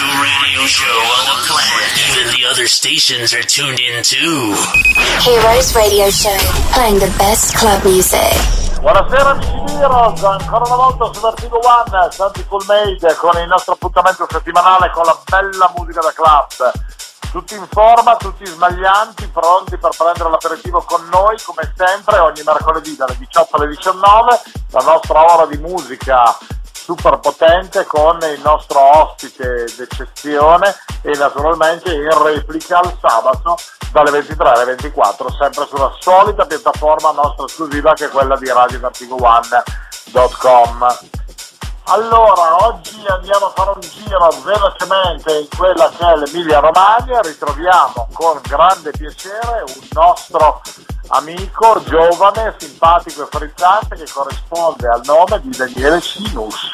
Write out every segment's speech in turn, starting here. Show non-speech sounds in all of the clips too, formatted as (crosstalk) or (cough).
to radio show on the planet. Even the other stations are tuned in too. Heroes Radio Show, playing the best club music. Buonasera amici di Heroes, ancora una volta su Vertigo One, Santi Full Made con il nostro appuntamento settimanale con la bella musica da club. Tutti in forma, tutti smaglianti, pronti per prendere l'aperitivo con noi, come sempre, ogni mercoledì dalle 18 alle 19, la nostra ora di musica super potente con il nostro ospite d'eccezione e naturalmente in replica al sabato dalle 23 alle 24 sempre sulla solita piattaforma nostra esclusiva che è quella di radiovertigo1.com allora, oggi andiamo a fare un giro velocemente in quella che è l'Emilia Romagna, ritroviamo con grande piacere un nostro amico giovane, simpatico e frizzante che corrisponde al nome di Daniele Sinus.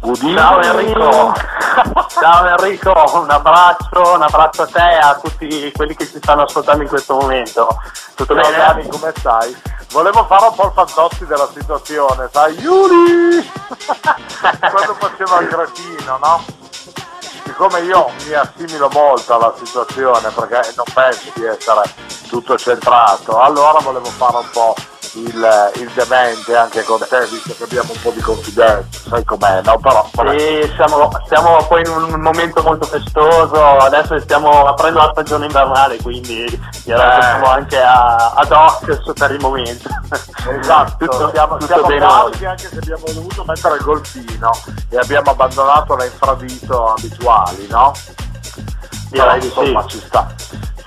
Budini. Ciao Enrico, (laughs) ciao Enrico, un abbraccio, un abbraccio a te e a tutti quelli che ci stanno ascoltando in questo momento. Tutto Ciao bene? Dani, come stai? Volevo fare un po' il fantozzi della situazione, sai? Yuri! (laughs) Quando faceva il gratino, no? Siccome io mi assimilo molto alla situazione perché non penso di essere tutto centrato, allora volevo fare un po' il, il demente anche con te, visto che abbiamo un po' di confidenza, sai com'è, no? Però. Sì, siamo, siamo poi in un momento molto festoso, adesso stiamo aprendo la stagione invernale, quindi Eh. siamo anche a, ad hoc per il momento. Esatto, tutto, siamo, tutto siamo oggi. anche se abbiamo dovuto mettere il golfino e abbiamo abbandonato le infradito abituali, no? Direi di insomma sì. ci sta.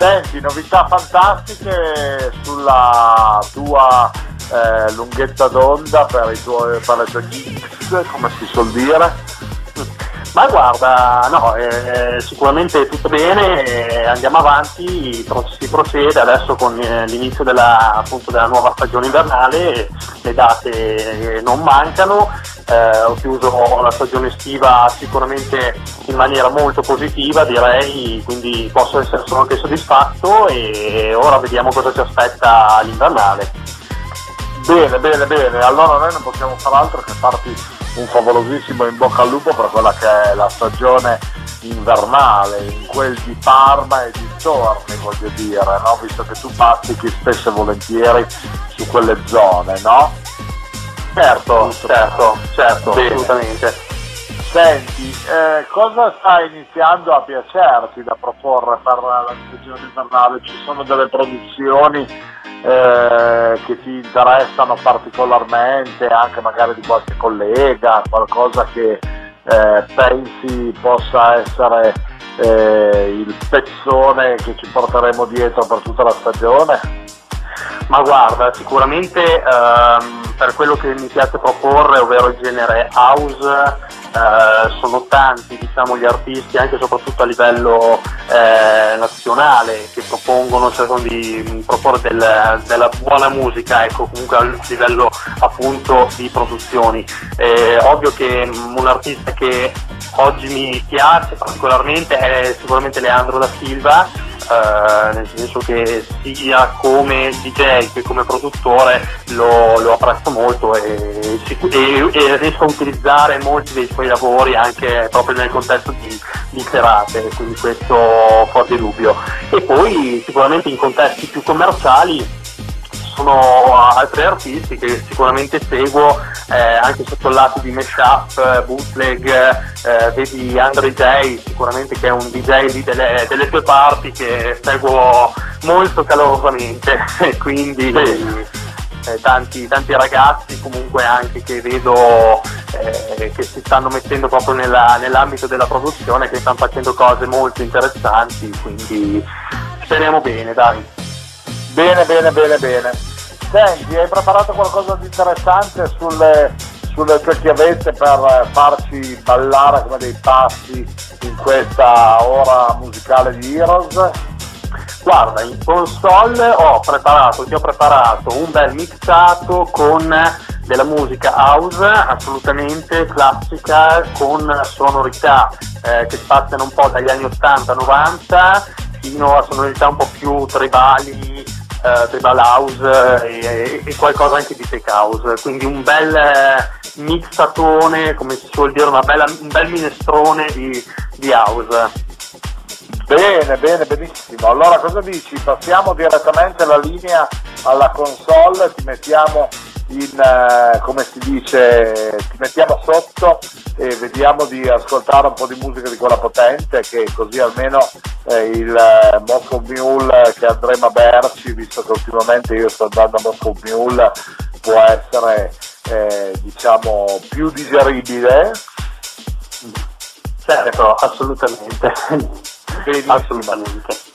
Senti, novità fantastiche sulla tua eh, lunghezza d'onda per, i tuoi, per le tue gigs, come si suol dire. Ma guarda, no, eh, sicuramente tutto bene, eh, andiamo avanti, si procede adesso con eh, l'inizio della, appunto, della nuova stagione invernale, le date eh, non mancano, eh, ho chiuso la stagione estiva sicuramente in maniera molto positiva direi, quindi posso essere solo anche soddisfatto e ora vediamo cosa ci aspetta all'invernale. Bene, bene, bene, allora noi non possiamo fare altro che farti un favolosissimo in bocca al lupo per quella che è la stagione invernale, in quel di Parma e dintorni voglio dire, no? visto che tu passi spesso e volentieri su quelle zone, no? Certo, certo, certo, Bene. assolutamente. Senti, eh, cosa stai iniziando a piacerti da proporre per la stagione invernale? Ci sono delle produzioni eh, che ti interessano particolarmente, anche magari di qualche collega, qualcosa che eh, pensi possa essere eh, il pezzone che ci porteremo dietro per tutta la stagione? Ma guarda, sicuramente ehm, per quello che mi piace proporre, ovvero il genere house, eh, sono tanti diciamo, gli artisti, anche e soprattutto a livello eh, nazionale, che propongono, cercano di mh, proporre del- della buona musica, ecco, comunque a livello appunto di produzioni. Eh, ovvio che un artista che oggi mi piace particolarmente è sicuramente Leandro da Silva, eh, nel senso che sia come DJ che come produttore lo, lo apprezzo molto e, e- e riesco a utilizzare molti dei suoi lavori anche proprio nel contesto di, di serate, quindi questo forte dubbio. E poi sicuramente in contesti più commerciali sono altri artisti che sicuramente seguo eh, anche sotto il lato di mashup, bootleg, eh, vedi Andre J sicuramente che è un DJ delle, delle tue parti che seguo molto calorosamente. (laughs) Quindi eh, tanti, tanti ragazzi comunque anche che vedo eh, che si stanno mettendo proprio nella- nell'ambito della produzione che stanno facendo cose molto interessanti quindi speriamo bene dai Bene, bene, bene, bene. Senti, hai preparato qualcosa di interessante sulle, sulle tue chiavette per farci ballare come dei passi in questa ora musicale di Heroes? Guarda, in console ho preparato, ti ho preparato un bel mixato con della musica house assolutamente classica con sonorità eh, che spaziano un po' dagli anni 80-90 fino a sonorità un po' più tribali eh, tribal house e, e, qualcosa anche di tech house, quindi un bel eh, mixatone, come si suol dire, bella, un bel minestrone di, di house. Bene, bene, benissimo. Allora cosa dici? Passiamo direttamente la linea alla console, ti mettiamo in, eh, come si dice, ti mettiamo sotto e vediamo di ascoltare un po' di musica di quella potente che così almeno eh, il eh, Moscow Mule che andremo a berci, visto che ultimamente io sto andando a Moscow Mule, può essere eh, diciamo più digeribile. Certo, assolutamente. Benissimo. Assolutamente.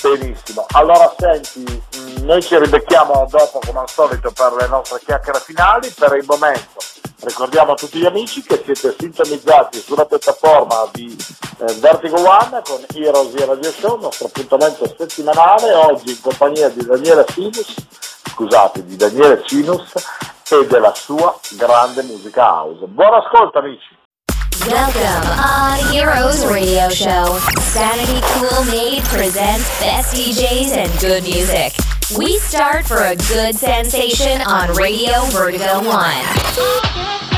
Benissimo, allora senti, noi ci ribecchiamo dopo come al solito per le nostre chiacchiere finali, per il momento ricordiamo a tutti gli amici che siete sintonizzati sulla piattaforma di eh, Vertigo One con Heroes Radio Show, nostro appuntamento settimanale, oggi in compagnia di Daniele Sinus, scusate, di Daniele Sinus e della sua grande musica house. Buon ascolto amici! Welcome on Heroes Radio Show. Sanity Cool Made presents best DJs and good music. We start for a good sensation on Radio Vertigo 1.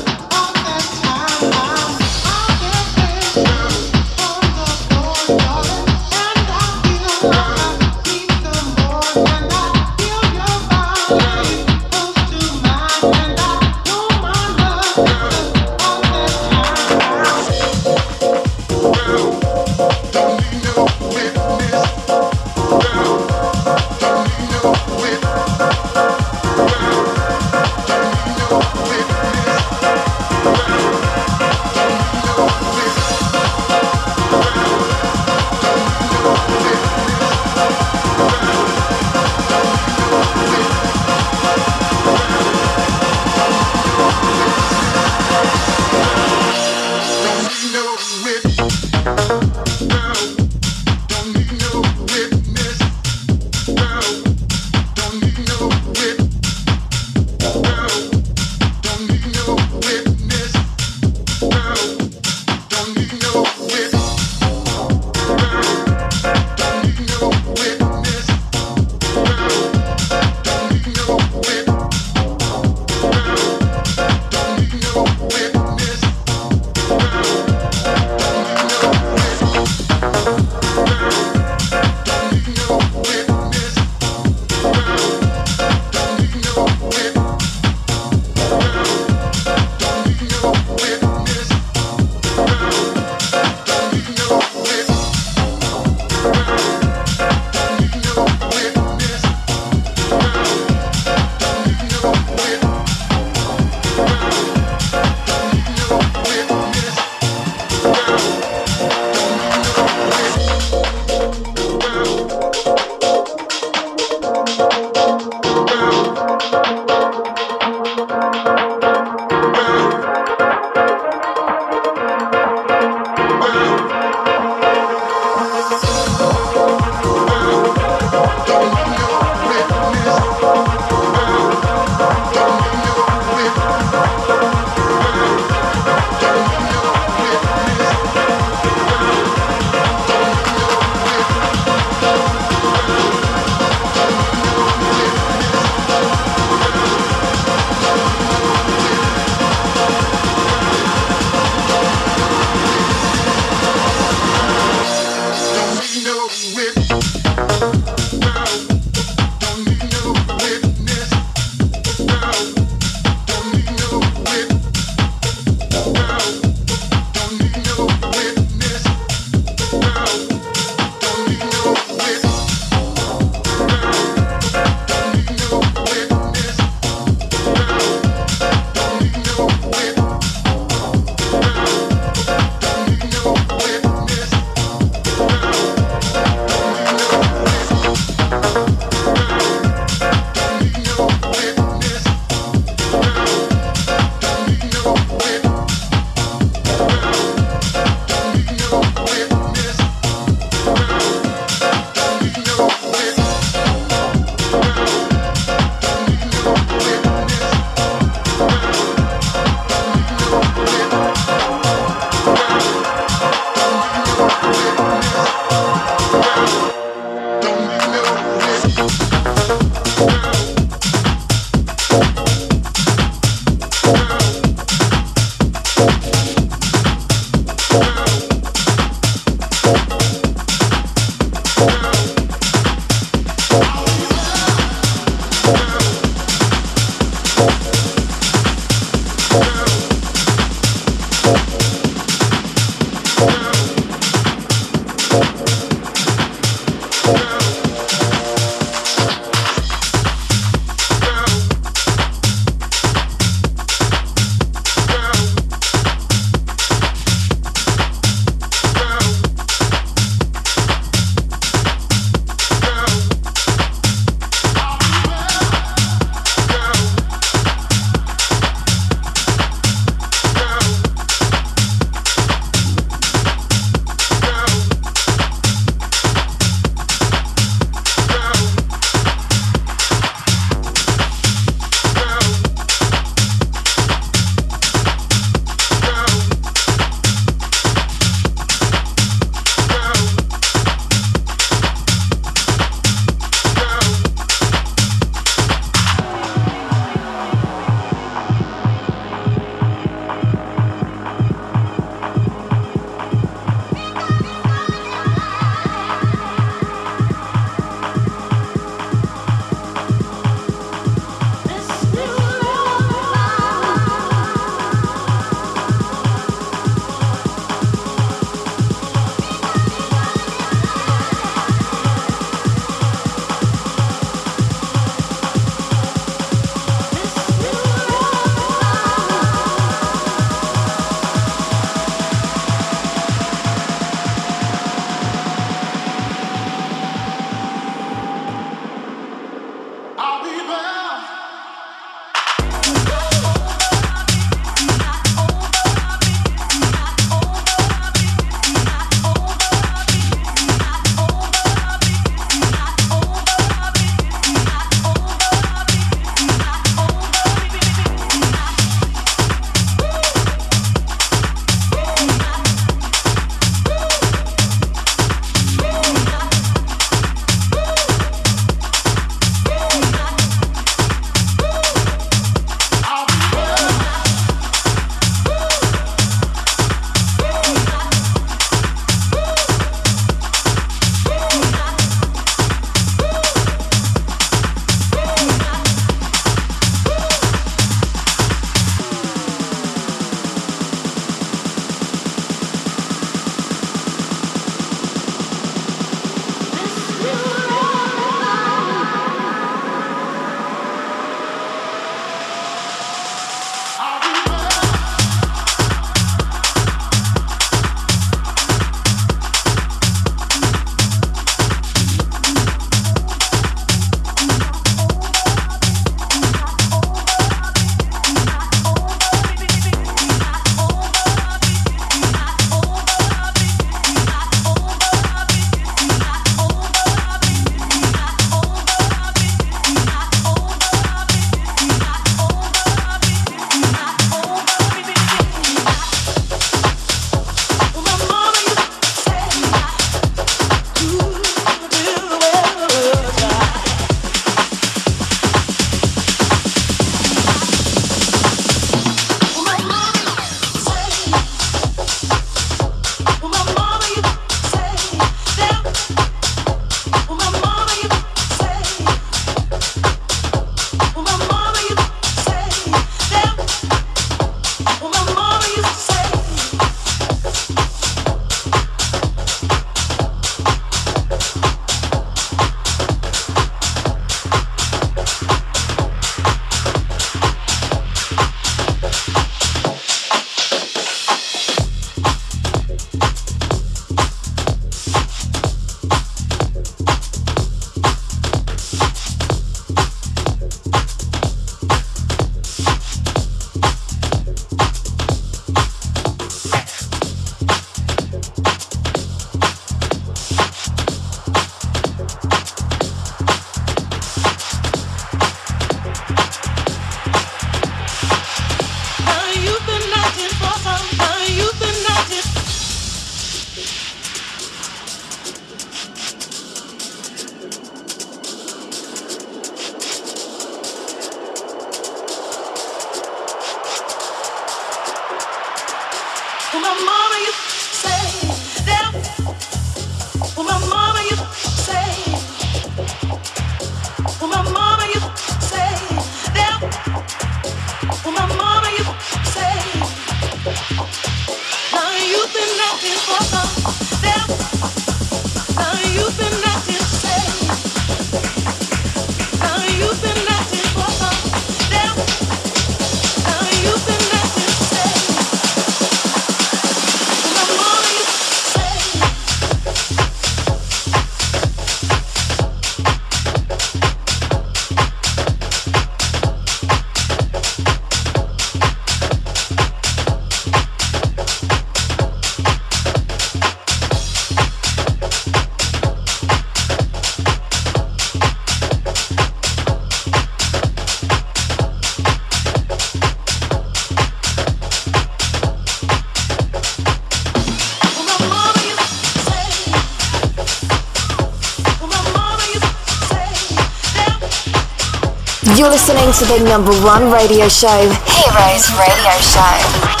Listening to the number one radio show, Heroes Radio Show.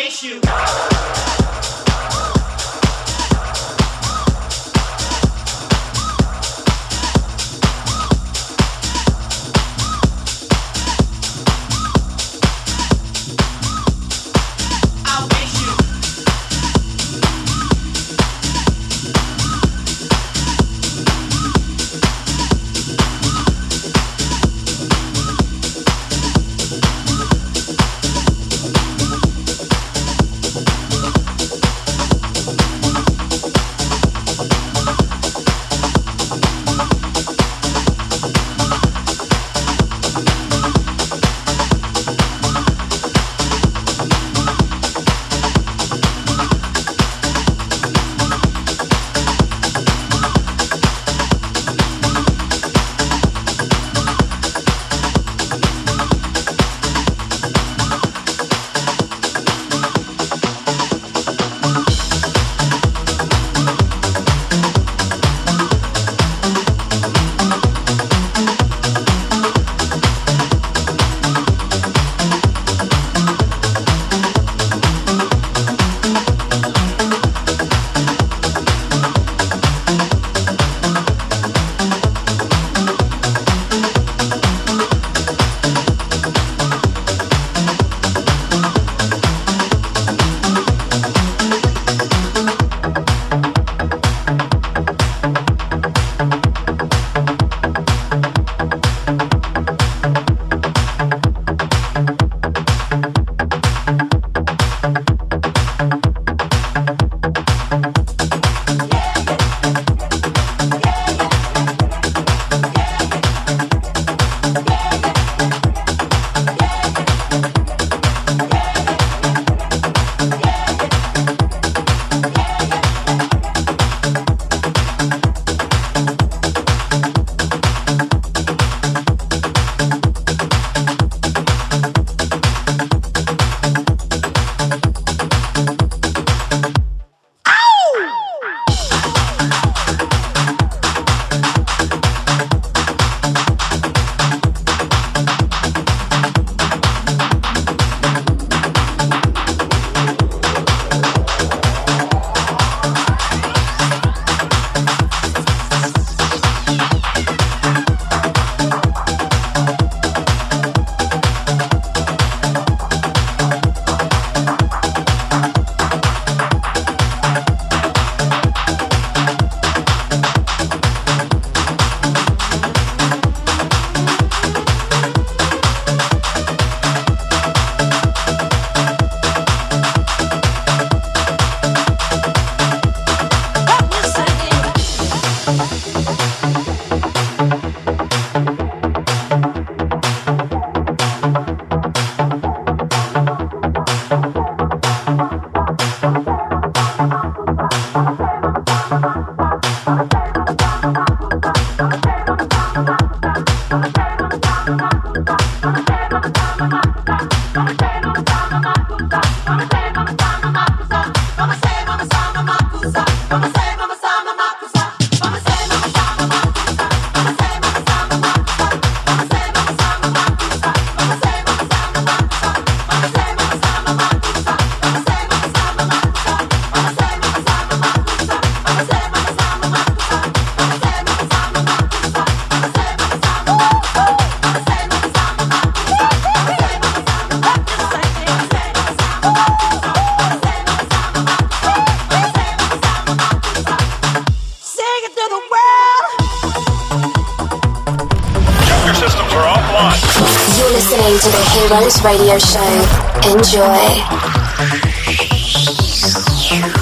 face you. To the Heroes Radio Show. Enjoy.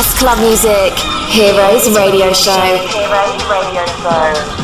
Best club music. Heroes Radio Show. Heroes Radio Show.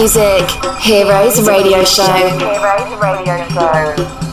Music. Heroes Radio Show. Heroes Radio Show.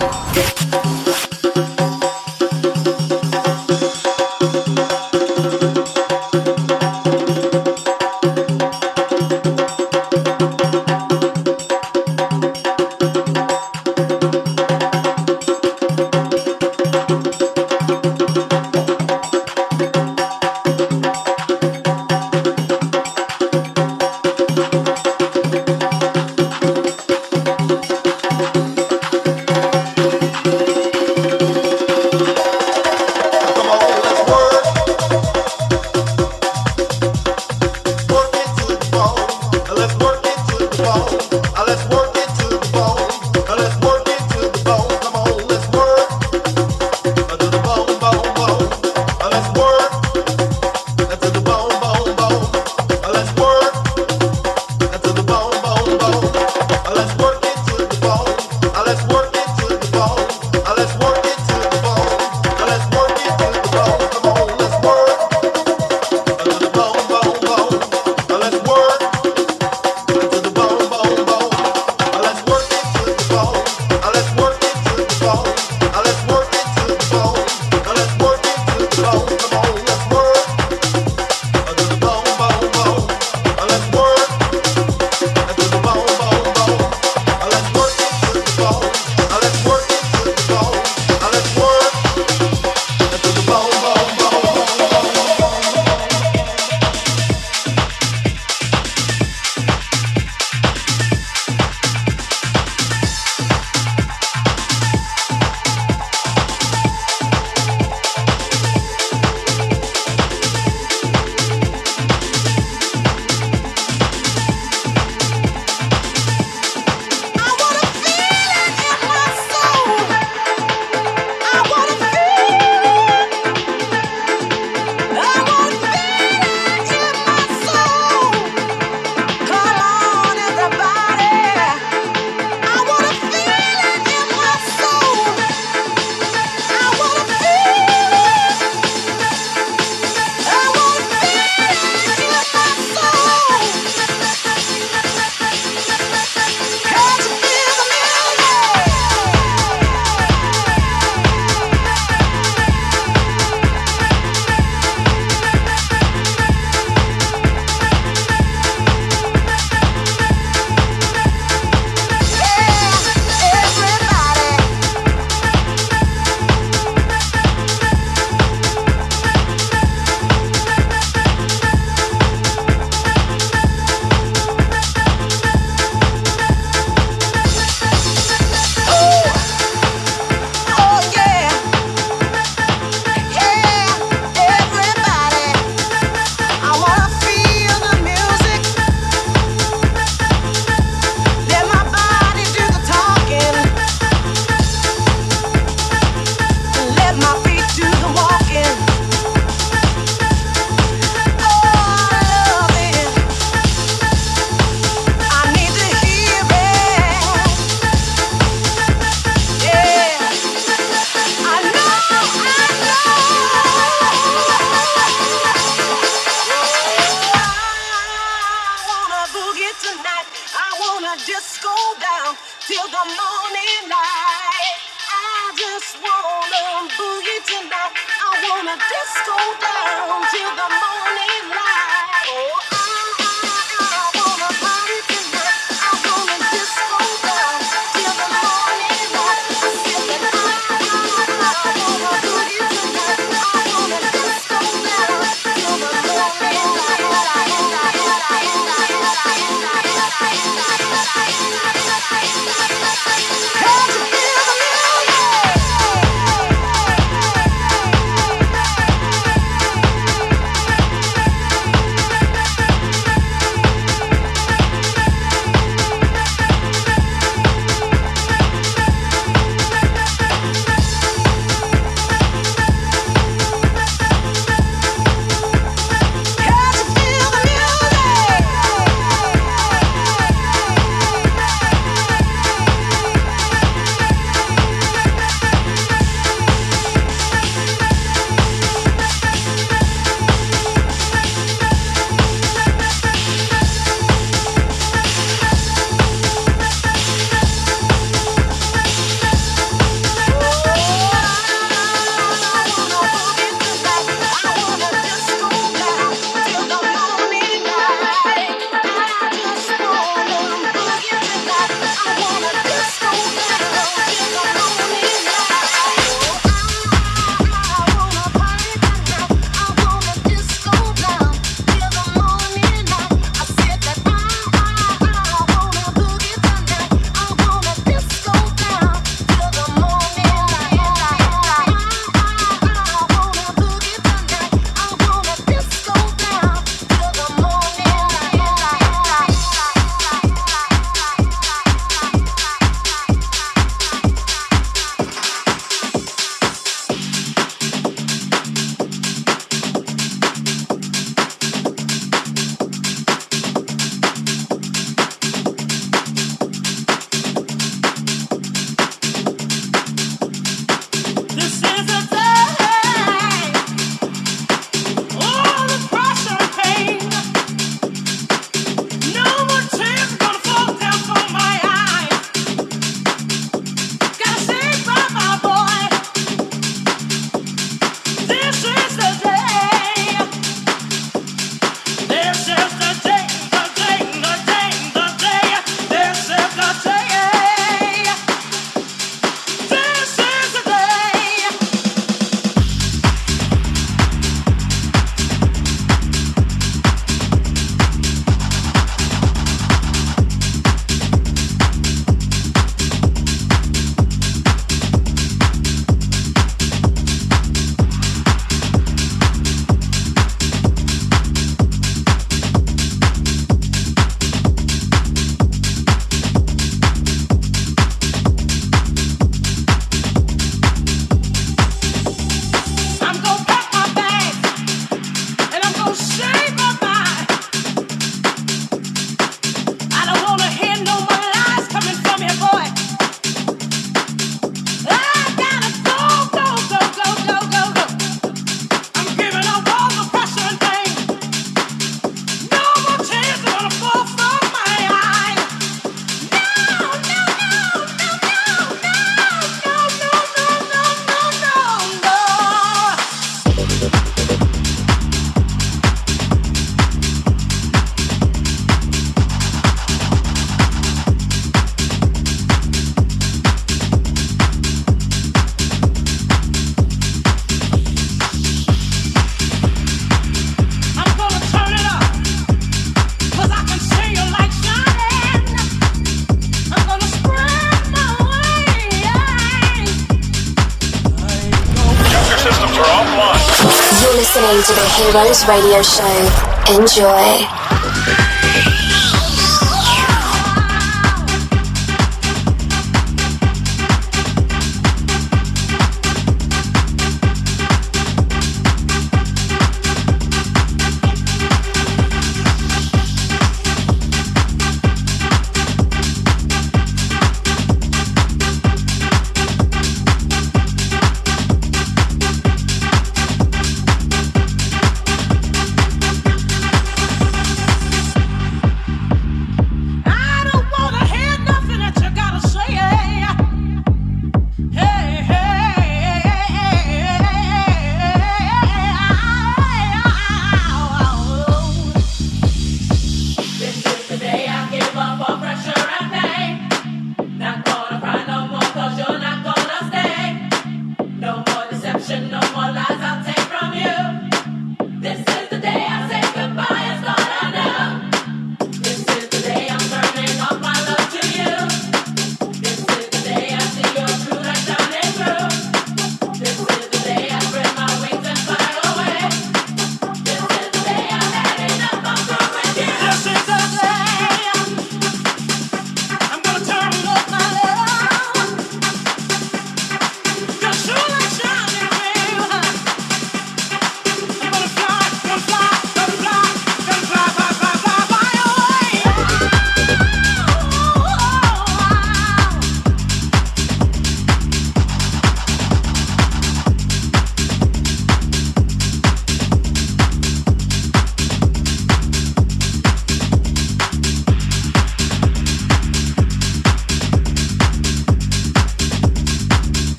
Listening to the Heroes Radio Show. Enjoy.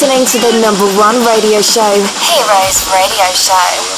Listening to the number one radio show, Heroes Radio Show.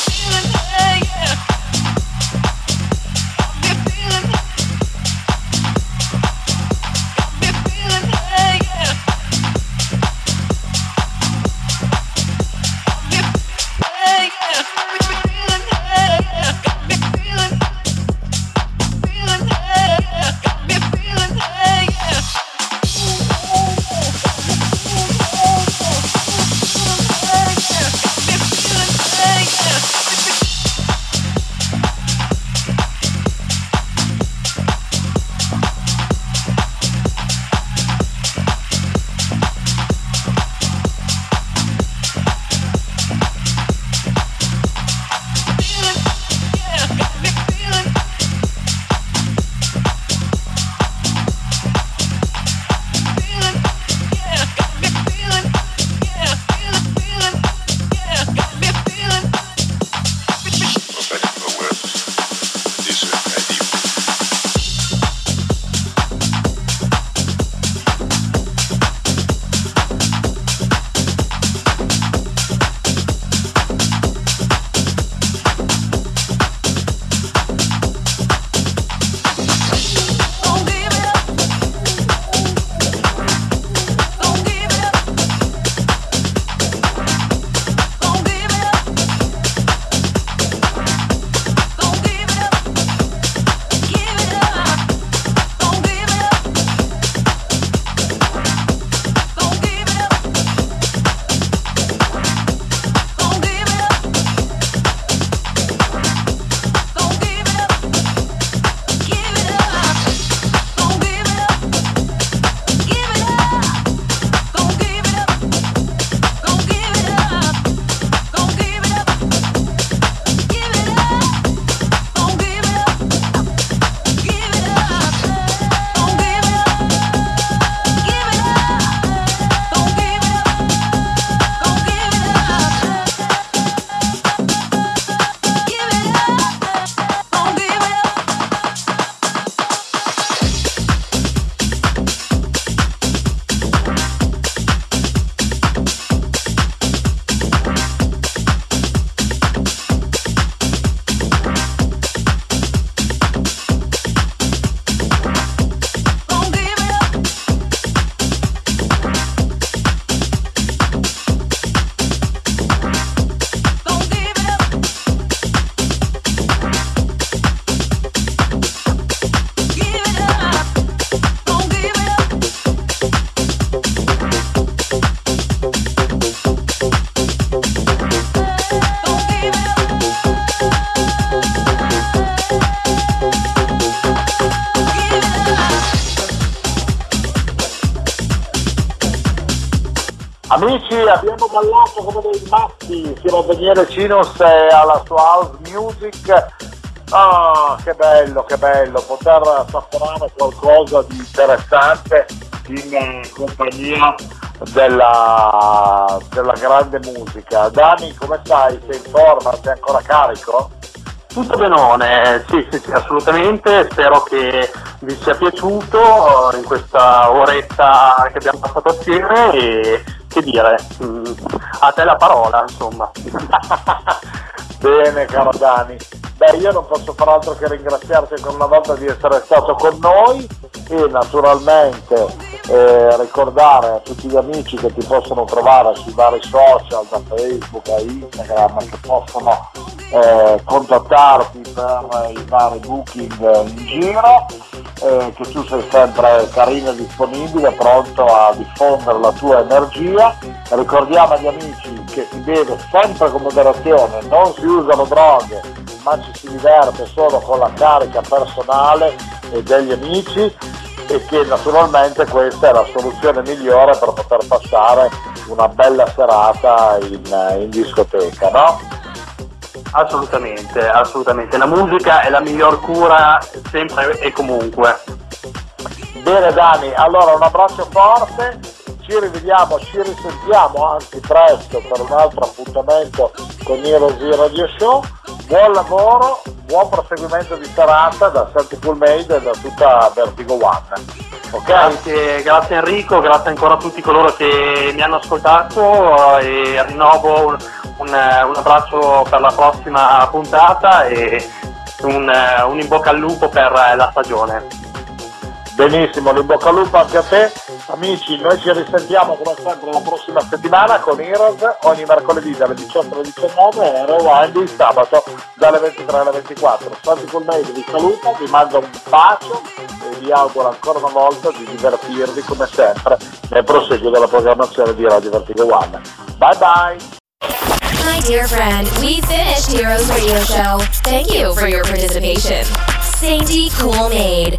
Daniele Cinus e alla sua house music. Ah, che bello, che bello poter assaporare qualcosa di interessante in compagnia della, della grande musica. Dani, come stai? Sei in forma? Sei ancora carico? Tutto benone, sì, sì, sì, assolutamente, spero che vi sia piaciuto in questa oretta che abbiamo passato assieme e che dire, mm, a te la parola, insomma. (laughs) Bene, caro Dani. Beh, io non posso far altro che ringraziarti ancora una volta di essere stato con noi e naturalmente eh, ricordare a tutti gli amici che ti possono trovare sui vari social, da Facebook a Instagram, che possono eh, contattarti per i vari booking in giro, eh, che tu sei sempre carino e disponibile, pronto a diffondere la tua energia. Ricordiamo agli amici che si beve sempre con moderazione, non si usano droghe, ma ci si diverte solo con la carica personale e degli amici e che naturalmente questa è la soluzione migliore per poter passare una bella serata in, in discoteca, no? Assolutamente, assolutamente. La musica è la miglior cura sempre e comunque. Bene Dani, allora un abbraccio forte, ci rivediamo, ci risentiamo anzi presto per un altro appuntamento con Heroes Radio Show. Buon lavoro, buon proseguimento di serata da Santi Cool Made e da tutta Vertigo One. Ok? Grazie, grazie Enrico, grazie ancora a tutti coloro che mi hanno ascoltato e rinnovo un, un, un abbraccio per la prossima puntata e un, un in bocca al lupo per la stagione. Benissimo, in bocca al lupo anche a te. Amici, noi ci risentiamo come sempre la prossima settimana con Heroes ogni mercoledì dalle 18 alle 19 e Rewind il sabato dalle 23 alle 24. Santi Colmeide vi saluta, vi mando un bacio e vi auguro ancora una volta di divertirvi come sempre nel proseguo della programmazione di Radio Vertigo One. Bye bye! My dear friend, we finished Heroes Radio Show. Thank you for your participation. Sainty Cool Made